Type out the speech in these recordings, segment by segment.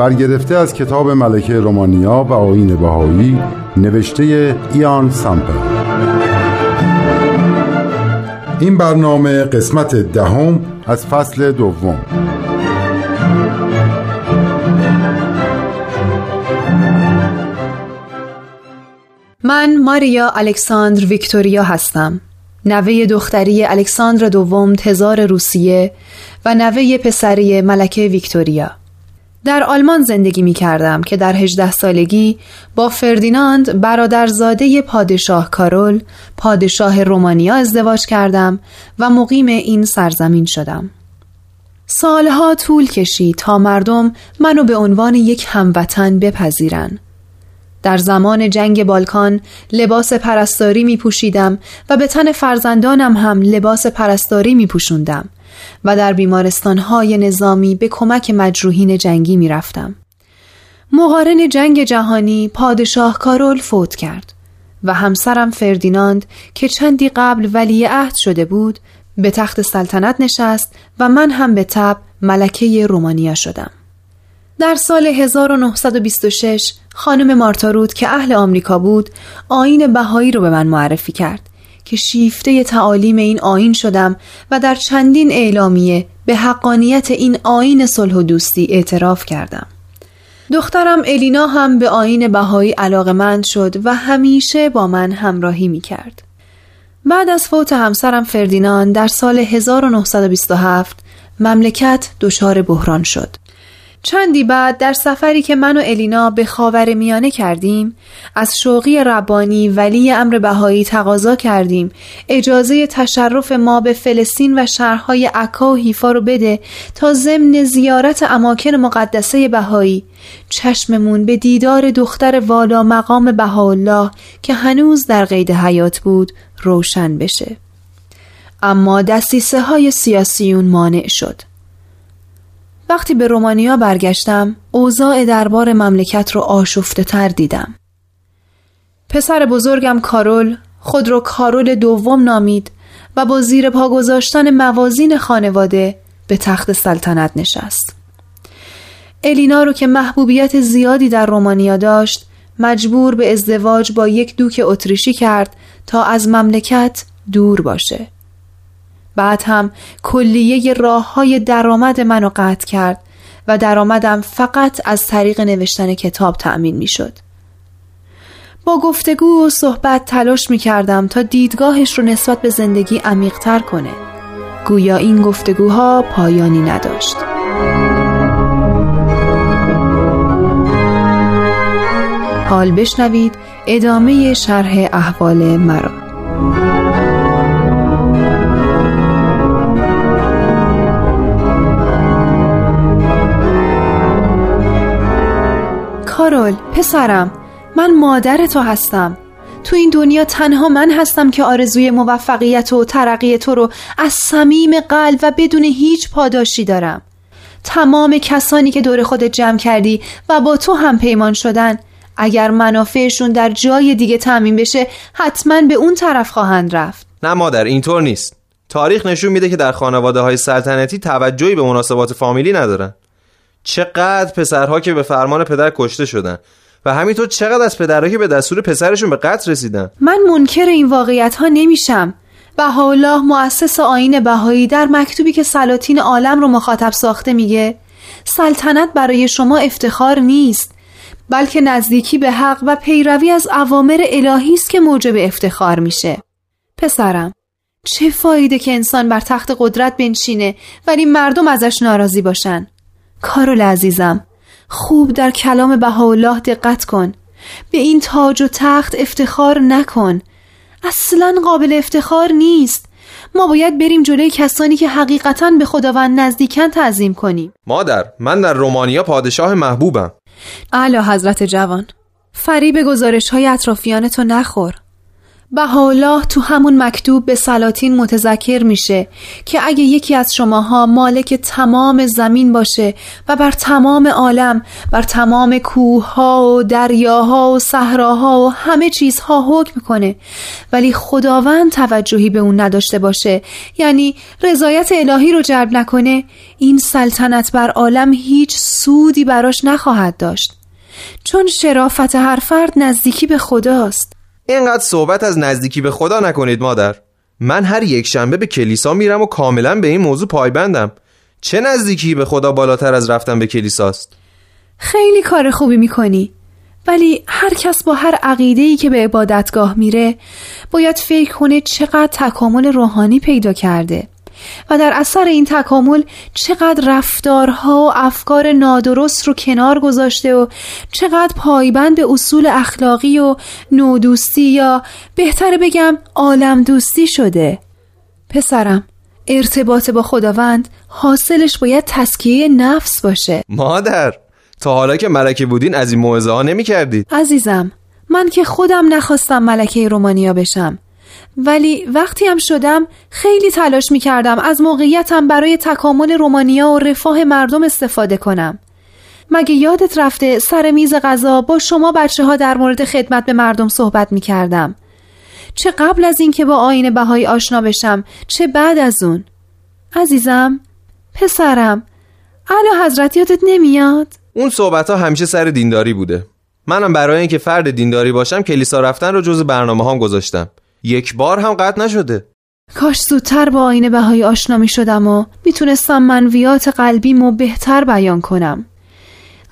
برگرفته از کتاب ملکه رومانیا و آین بهایی نوشته ایان سامپل. این برنامه قسمت دهم از فصل دوم. من ماریا الکساندر ویکتوریا هستم. نوه دختری الکساندر دوم تزار روسیه و نوه پسری ملکه ویکتوریا. در آلمان زندگی می کردم که در هجده سالگی با فردیناند برادرزاده پادشاه کارول پادشاه رومانیا ازدواج کردم و مقیم این سرزمین شدم. سالها طول کشید تا مردم منو به عنوان یک هموطن بپذیرند در زمان جنگ بالکان لباس پرستاری می پوشیدم و به تن فرزندانم هم لباس پرستاری می پوشوندم و در بیمارستانهای نظامی به کمک مجروحین جنگی می رفتم. مقارن جنگ جهانی پادشاه کارول فوت کرد و همسرم فردیناند که چندی قبل ولی عهد شده بود به تخت سلطنت نشست و من هم به تب ملکه رومانیا شدم. در سال 1926 خانم مارتارود که اهل آمریکا بود آین بهایی رو به من معرفی کرد که شیفته تعالیم این آین شدم و در چندین اعلامیه به حقانیت این آین صلح و دوستی اعتراف کردم. دخترم الینا هم به آین بهایی علاقمند شد و همیشه با من همراهی می کرد. بعد از فوت همسرم فردینان در سال 1927 مملکت دچار بحران شد. چندی بعد در سفری که من و الینا به خاور میانه کردیم از شوقی ربانی ولی امر بهایی تقاضا کردیم اجازه تشرف ما به فلسطین و شهرهای عکا و حیفا رو بده تا ضمن زیارت اماکن مقدسه بهایی. چشممون به دیدار دختر والا مقام بهاءالله که هنوز در قید حیات بود روشن بشه. اما دستیسه های سیاسیون مانع شد. وقتی به رومانیا برگشتم اوضاع دربار مملکت رو آشفته تر دیدم. پسر بزرگم کارول خود رو کارول دوم نامید و با زیر پا گذاشتن موازین خانواده به تخت سلطنت نشست. الینا رو که محبوبیت زیادی در رومانیا داشت مجبور به ازدواج با یک دوک اتریشی کرد تا از مملکت دور باشه. بعد هم کلیه راه های درآمد منو قطع کرد و درآمدم فقط از طریق نوشتن کتاب تأمین می شد. با گفتگو و صحبت تلاش می کردم تا دیدگاهش رو نسبت به زندگی عمیقتر کنه. گویا این گفتگوها پایانی نداشت. حال بشنوید ادامه شرح احوال مرا. کارول پسرم من مادر تو هستم. تو این دنیا تنها من هستم که آرزوی موفقیت و ترقی تو رو از صمیم قلب و بدون هیچ پاداشی دارم. تمام کسانی که دور خودت جمع کردی و با تو هم پیمان شدن اگر منافعشون در جای دیگه تعمین بشه حتما به اون طرف خواهند رفت. نه مادر اینطور نیست. تاریخ نشون میده که در خانواده های سلطنتی توجهی به مناسبات فامیلی ندارن. چقدر پسرها که به فرمان پدر کشته شدن و همینطور چقدر از پدرها که به دستور پسرشون به قتل رسیدن. من منکر این واقعیت ها نمیشم. بهاءالله مؤسس آین بهایی در مکتوبی که سلاطین عالم رو مخاطب ساخته میگه سلطنت برای شما افتخار نیست بلکه نزدیکی به حق و پیروی از اوامر الهی است که موجب افتخار میشه. پسرم چه فایده که انسان بر تخت قدرت بنشینه ولی مردم ازش ناراضی باشن؟ کارول عزیزم خوب در کلام بهاءالله دقت کن. به این تاج و تخت افتخار نکن. اصلا قابل افتخار نیست. ما باید بریم جلوی کسانی که حقیقتا به خداوند نزدیکن تعظیم کنیم. مادر من در رومانیا پادشاه محبوبم. اعلی حضرت جوان فریب گزارش های اطرافیان تو نخور. حالا تو همون مکتوب به سلاطین متذکر میشه که اگه یکی از شماها مالک تمام زمین باشه و بر تمام عالم بر تمام کوهها و دریاها و صحراها و همه چیزها حکم کنه. ولی خداوند توجهی به اون نداشته باشه. یعنی رضایت الهی رو جلب نکنه این سلطنت بر عالم هیچ سودی براش نخواهد داشت. چون شرافت هر فرد نزدیکی به خداست. اینقدر صحبت از نزدیکی به خدا نکنید مادر. من هر یک شنبه به کلیسا میرم و کاملا به این موضوع پایبندم. چه نزدیکی به خدا بالاتر از رفتن به کلیساست؟ خیلی کار خوبی می‌کنی. ولی هر کس با هر عقیده که به عبادتگاه میره باید فکر کنه چقدر تکامل روحانی پیدا کرده. و در اثر این تکامل چقدر رفتارها و افکار نادرست رو کنار گذاشته و چقدر پایبند به اصول اخلاقی و نودوستی یا بهتر بگم عالم دوستی شده. پسرم ارتباط با خداوند حاصلش باید تسکیه نفس باشه. مادر تا حالا که ملکه بودین از این موعظه ها نمی کردید عزیزم من که خودم نخواستم ملکه رومانیا بشم. ولی وقتی هم شدم خیلی تلاش می کردم از موقعیتم برای تکامل رومانیا و رفاه مردم استفاده کنم. مگه یادت رفته سر میز غذا با شما بچه ها در مورد خدمت به مردم صحبت می کردم چه قبل از اینکه با آین بهایی آشنا بشم چه بعد از اون؟ عزیزم پسرم علا حضرت یادت نمیاد؟ اون صحبت ها همیشه سر دینداری بوده. منم برای اینکه فرد دینداری باشم کلیسا رفتن رو جز برنامه هم گذاشتم. یک بار هم قطع نشده. کاش زودتر با آینه بهایی آشنا می شدم و می‌تونستم منویات قلبیمو بهتر بیان کنم.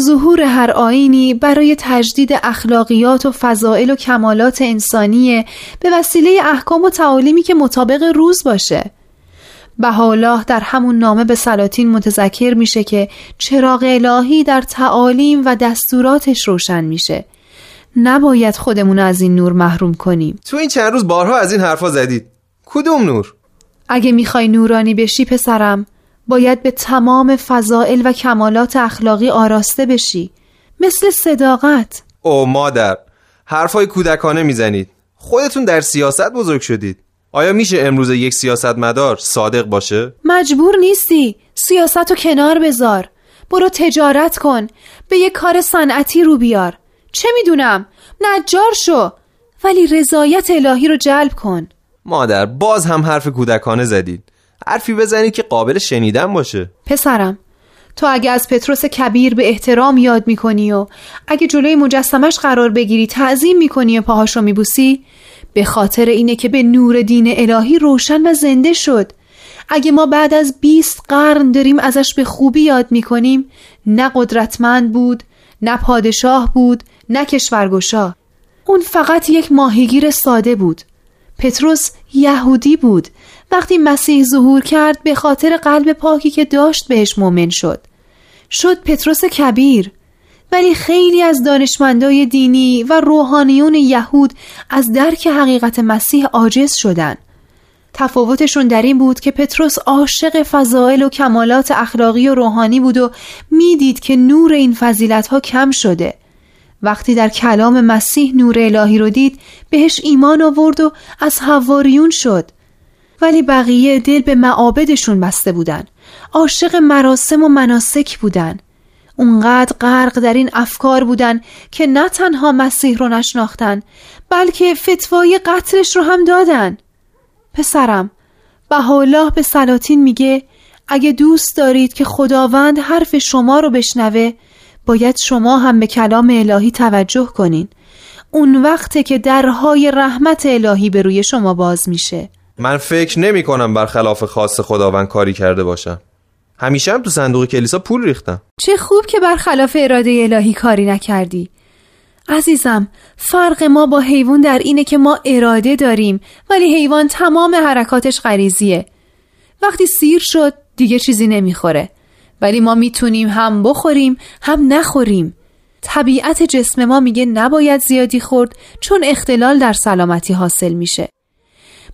ظهور هر آینی برای تجدید اخلاقیات و فضائل و کمالات انسانی به وسیله احکام و تعالیمی که مطابق روز باشه. بهاءالله در همون نامه به سلاطین متذکر میشه که چراغ الهی در تعالیم و دستوراتش روشن میشه. نباید خودمون از این نور محروم کنیم. تو این چند روز بارها از این حرفا زدید کدوم نور؟ اگه می‌خوای نورانی بشی پسرم باید به تمام فضائل و کمالات اخلاقی آراسته بشی. مثل صداقت. او مادر حرفای کودکانه می‌زنید. خودتون در سیاست بزرگ شدید. آیا میشه امروز یک سیاست مدار صادق باشه؟ مجبور نیستی. سیاست رو کنار بذار. برو تجارت کن. به یک کار صنعتی رو بیار. چه می‌دونم؟ نجار شو ولی رضایت الهی رو جلب کن. مادر باز هم حرف کودکانه زدید حرفی بزنید که قابل شنیدن باشه. پسرم تو اگه از پتروس کبیر به احترام یاد می‌کنی و اگه جلوی مجسمش قرار بگیری تعظیم می‌کنی و پاهاش رو میبوسی به خاطر اینه که به نور دین الهی روشن و زنده شد. اگه ما بعد از 20 قرن داریم ازش به خوبی یاد می‌کنیم نه قدرتمند بود نه پادشاه بود نه کشورگشا. اون فقط یک ماهیگیر ساده بود. پتروس یهودی بود. وقتی مسیح ظهور کرد به خاطر قلب پاکی که داشت بهش مؤمن شد. شد پتروس کبیر. ولی خیلی از دانشمندای دینی و روحانیون یهود از درک حقیقت مسیح عاجز شدند. تفاوتشون در این بود که پتروس عاشق فضائل و کمالات اخلاقی و روحانی بود و می‌دید که نور این فضیلت ها کم شده. وقتی در کلام مسیح نور الهی رو دید بهش ایمان آورد و از حواریون شد. ولی بقیه دل به معابدشون بسته بودن. عاشق مراسم و مناسک بودن. اونقدر غرق در این افکار بودن که نه تنها مسیح رو نشناختن بلکه فتوای قتلش رو هم دادن. پسرم بهاءالله به سلاطین میگه اگه دوست دارید که خداوند حرف شما رو بشنوه باید شما هم به کلام الهی توجه کنین. اون وقته که درهای رحمت الهی به روی شما باز میشه. من فکر نمی کنم برخلاف خاص خداوند کاری کرده باشم. همیشه هم تو صندوق کلیسا پول ریختم. چه خوب که برخلاف اراده الهی کاری نکردی. عزیزم فرق ما با حیوان در اینه که ما اراده داریم ولی حیوان تمام حرکاتش غریزیه. وقتی سیر شد دیگه چیزی نمی‌خوره. ولی ما می‌تونیم هم بخوریم هم نخوریم. طبیعت جسم ما میگه نباید زیادی خورد چون اختلال در سلامتی حاصل میشه.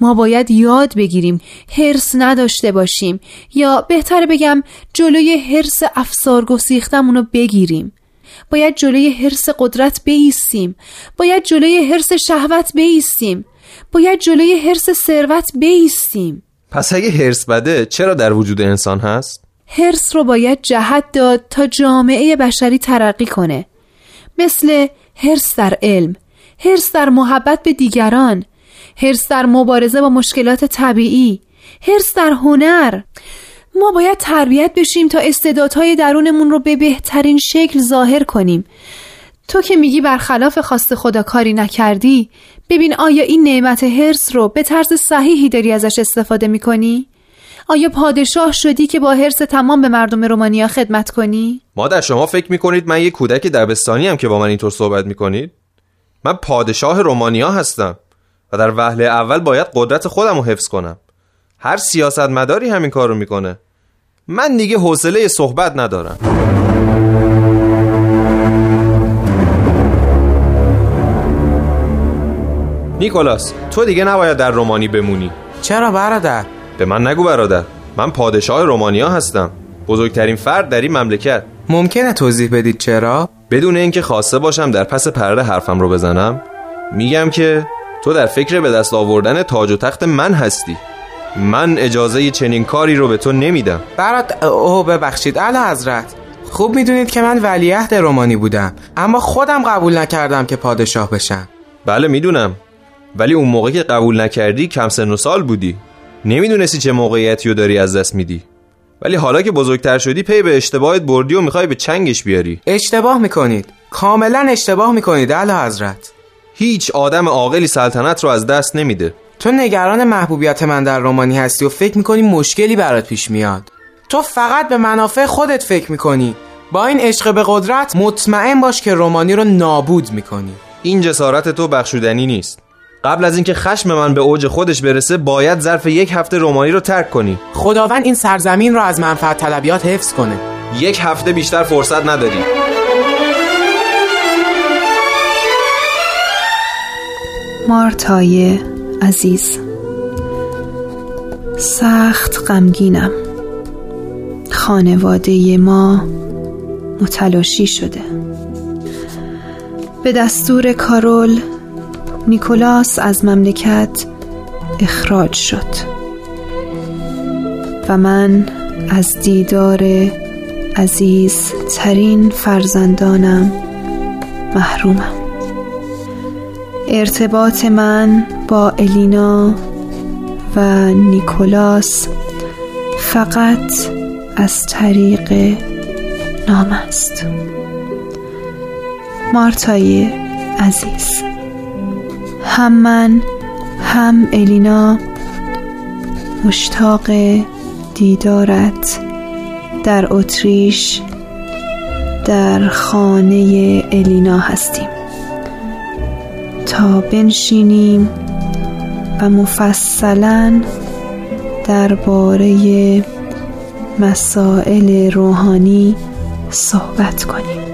ما باید یاد بگیریم هرس نداشته باشیم یا بهتر بگم جلوی هرس افسار گسیختمونو بگیریم. باید جلوی حرس قدرت بیستیم. باید جلوی حرس شهوت بیستیم. باید جلوی حرس ثروت بیستیم. پس اگه هرس بده چرا در وجود انسان هست؟ هرس رو باید جهت داد تا جامعه بشری ترقی کنه. مثل هرس در علم هرس در محبت به دیگران هرس در مبارزه با مشکلات طبیعی هرس در هنر. ما باید تربیت بشیم تا استعدادهای درونمون رو به بهترین شکل ظاهر کنیم. تو که میگی برخلاف خواست خدا کاری نکردی ببین آیا این نعمت هرس رو به طرز صحیحی داری ازش استفاده می‌کنی؟ آیا پادشاه شدی که با هرس تمام به مردم رومانیا خدمت کنی؟ مادر شما فکر می‌کنید من یه کودک دبستانی هم که با من اینطور صحبت می‌کنید؟ من پادشاه رومانیا هستم و در وهله اول باید قدرت خودم رو حفظ کنم هر سیاستمداری همین کار رو می‌کنه من دیگه حوصله صحبت ندارم نیکولاس تو دیگه نباید در رومانی بمونی چرا برادر؟ به من نگو برادر. من پادشاه رومانیا هستم. بزرگترین فرد در این مملکت. ممکنه توضیح بدید چرا؟ بدون اینکه خواسته باشم در پس پرده حرفم رو بزنم میگم که تو در فکر به دست آوردن تاج و تخت من هستی. من اجازه چنین کاری رو به تو نمیدم. برات اوه ببخشید. اعلی حضرت خوب می‌دونید که من ولیعهد رومانی بودم اما خودم قبول نکردم که پادشاه بشم. بله می‌دونم. ولی اون موقع که قبول نکردی کم سن و سال بودی. نمی‌دونستی چه موقعیتی رو داری از دست میدی. ولی حالا که بزرگتر شدی پی به اشتباهت بردی و می‌خوای به چنگش بیاری. اشتباه می‌کنید. کاملا اشتباه می‌کنید اعلی حضرت. هیچ آدم عاقلی سلطنت رو از دست نمیده. تو نگران محبوبیت من در رومانی هستی و فکر می‌کنی مشکلی برات پیش میاد. تو فقط به منافع خودت فکر می‌کنی. با این عشق به قدرت مطمئن باش که رومانی رو نابود می‌کنی. این جسارت تو بخشودنی نیست. قبل از اینکه خشم من به اوج خودش برسه باید ظرف یک هفته رومانی رو ترک کنی. خداوند این سرزمین رو از منفعت طلبیات حفظ کنه. یک هفته بیشتر فرصت نداری. مارتای عزیز سخت غمگینم. خانواده ما متلاشی شده. به دستور کارول نیکولاس از مملکت اخراج شد و من از دیدار عزیز ترین فرزندانم محرومم. ارتباط من با الینا و نیکولاس فقط از طریق نام است. مارتای عزیز. هم من هم الینا مشتاق دیدارت در اتریش در خانه الینا هستیم. تا بنشینیم و مفصلا درباره مسائل روحانی صحبت کنیم.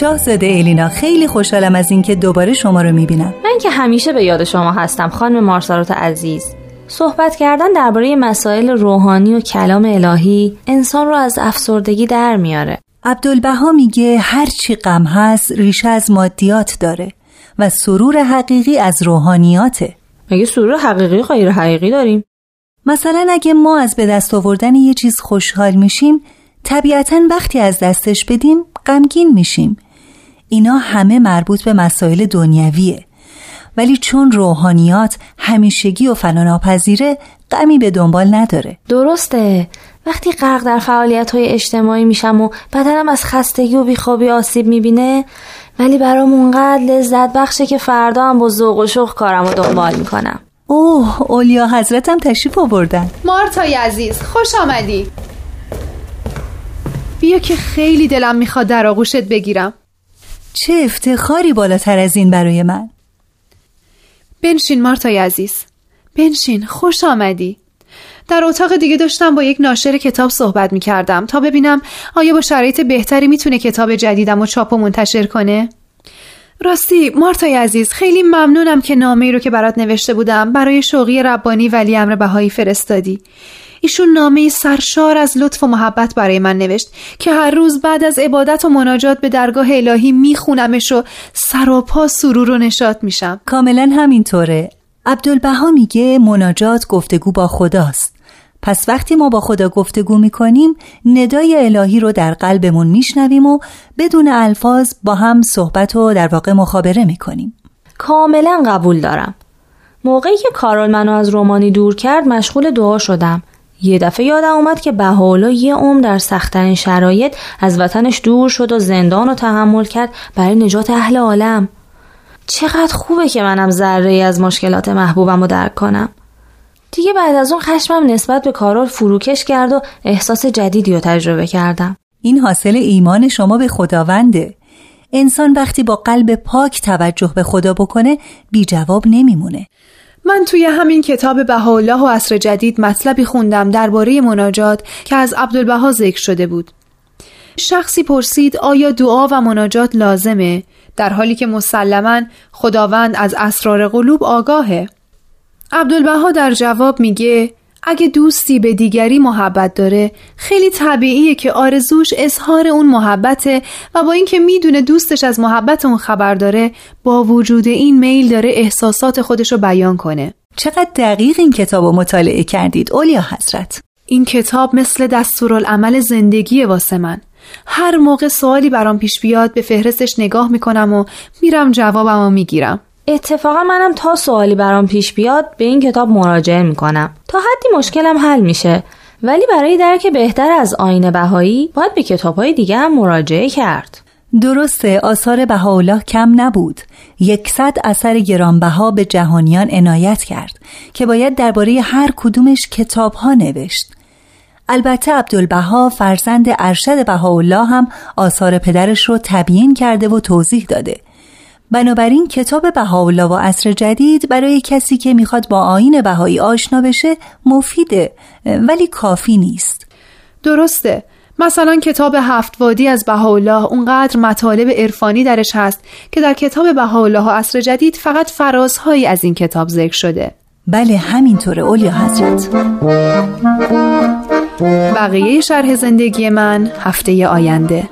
شاهزاده الینا خیلی خوشحالم از اینکه دوباره شما رو می‌بینم. من که همیشه به یاد شما هستم خانم مارسارات عزیز. صحبت کردن درباره مسائل روحانی و کلام الهی انسان رو از افسردگی در میاره. عبدالبها میگه هر چی غم هست ریشه از مادیات داره و سرور حقیقی از روحانیاته. مگه سرور حقیقی غیر حقیقی داریم؟ مثلا اگه ما از به دست آوردن یه چیز خوشحال میشیم طبیعتا وقتی از دستش بدیم غمگین میشیم. اینا همه مربوط به مسائل دنیویه ولی چون روحانیات همیشگی و فناناپذیره غمی به دنبال نداره. درسته. وقتی غرق در فعالیت های اجتماعی میشم و بدنم از خستگی و بیخوابی آسیب می‌بینه ولی برام اونقدر لذت بخشه که فردا هم با ذوق و شوق کارم رو دنبال می‌کنم. اوه اولیا حضرتم تشریف آوردن. مارتای عزیز خوش آمدی. بیا که خیلی دلم می‌خواد در آغوشت بگیرم. چه افتخاری بالاتر از این برای من؟ بنشین مارتای عزیز. بنشین خوش آمدی. در اتاق دیگه داشتم با یک ناشر کتاب صحبت می کردم تا ببینم آیا با شرایط بهتری می‌تونه کتاب جدیدم و چاپ و منتشر کنه؟ راستی مارتای عزیز خیلی ممنونم که نامه ای رو که برات نوشته بودم برای شوقی ربانی ولی امر بهایی فرستادی. ایشون نامه سرشار از لطف و محبت برای من نوشت که هر روز بعد از عبادت و مناجات به درگاه الهی میخونمش و سر و پا سرور و نشات میشم. کاملا همینطوره. عبدالبها میگه مناجات گفتگو با خداست. پس وقتی ما با خدا گفتگو می‌کنیم ندای الهی رو در قلبمون میشنویم و بدون الفاظ با هم صحبت و در واقع مخابره می‌کنیم. کاملا قبول دارم. موقعی که کارول منو از رومانی دور کرد مشغول دعا شدم. یه دفعه یادم اومد که بهاءالله یه عمر در سختترین شرایط از وطنش دور شد و زندان رو تحمل کرد برای نجات اهل عالم. چقدر خوبه که منم ذره از مشکلات محبوبم رو درک کنم. دیگه بعد از اون خشمم نسبت به کارول فروکش کرد و احساس جدیدی رو تجربه کردم. این حاصل ایمان شما به خداونده. انسان وقتی با قلب پاک توجه به خدا بکنه بی جواب نمیمونه. من توی همین کتاب بهاءالله و عصر جدید مطلبی خوندم درباره مناجات که از عبدالبها ذکر شده بود. شخصی پرسید آیا دعا و مناجات لازمه؟ در حالی که مسلما خداوند از اسرار قلوب آگاهه. عبدالبها در جواب میگه اگه دوستی به دیگری محبت داره خیلی طبیعیه که آرزوش اظهار اون محبته و با اینکه می‌دونه دوستش از محبت اون خبر داره با وجود این میل داره احساسات خودش رو بیان کنه. چقدر دقیق این کتاب رو مطالعه کردید اولیا حضرت؟ این کتاب مثل دستورالعمل زندگی واسه من. هر موقع سوالی برام پیش بیاد به فهرستش نگاه می‌کنم و میرم جوابمو می‌گیرم. اتفاقا منم تا سوالی برام پیش بیاد به این کتاب مراجعه می‌کنم. تا حدی مشکلم حل میشه. ولی برای درک بهتر از آین بهایی باید به کتابهای دیگه هم مراجعه کرد. درسته آثار بهاءالله کم نبود. یکصد اثر گرانبها به جهانیان عنایت کرد که باید درباره هر کدومش کتابها نوشت. البته عبدالبها فرزند ارشد بهاءالله هم آثار پدرش رو تبیین کرده و توضیح داده. بنابراین کتاب بهاءالله و عصر جدید برای کسی که می‌خواد با آین بهایی آشنا بشه مفیده ولی کافی نیست. درسته. مثلا کتاب هفت وادی از بهاءالله اونقدر مطالب عرفانی درش هست که در کتاب بهاءالله و عصر جدید فقط فرازهایی از این کتاب ذکر شده. بله همینطوره اولیا حضرت. بقیه شرح زندگی من هفته آینده.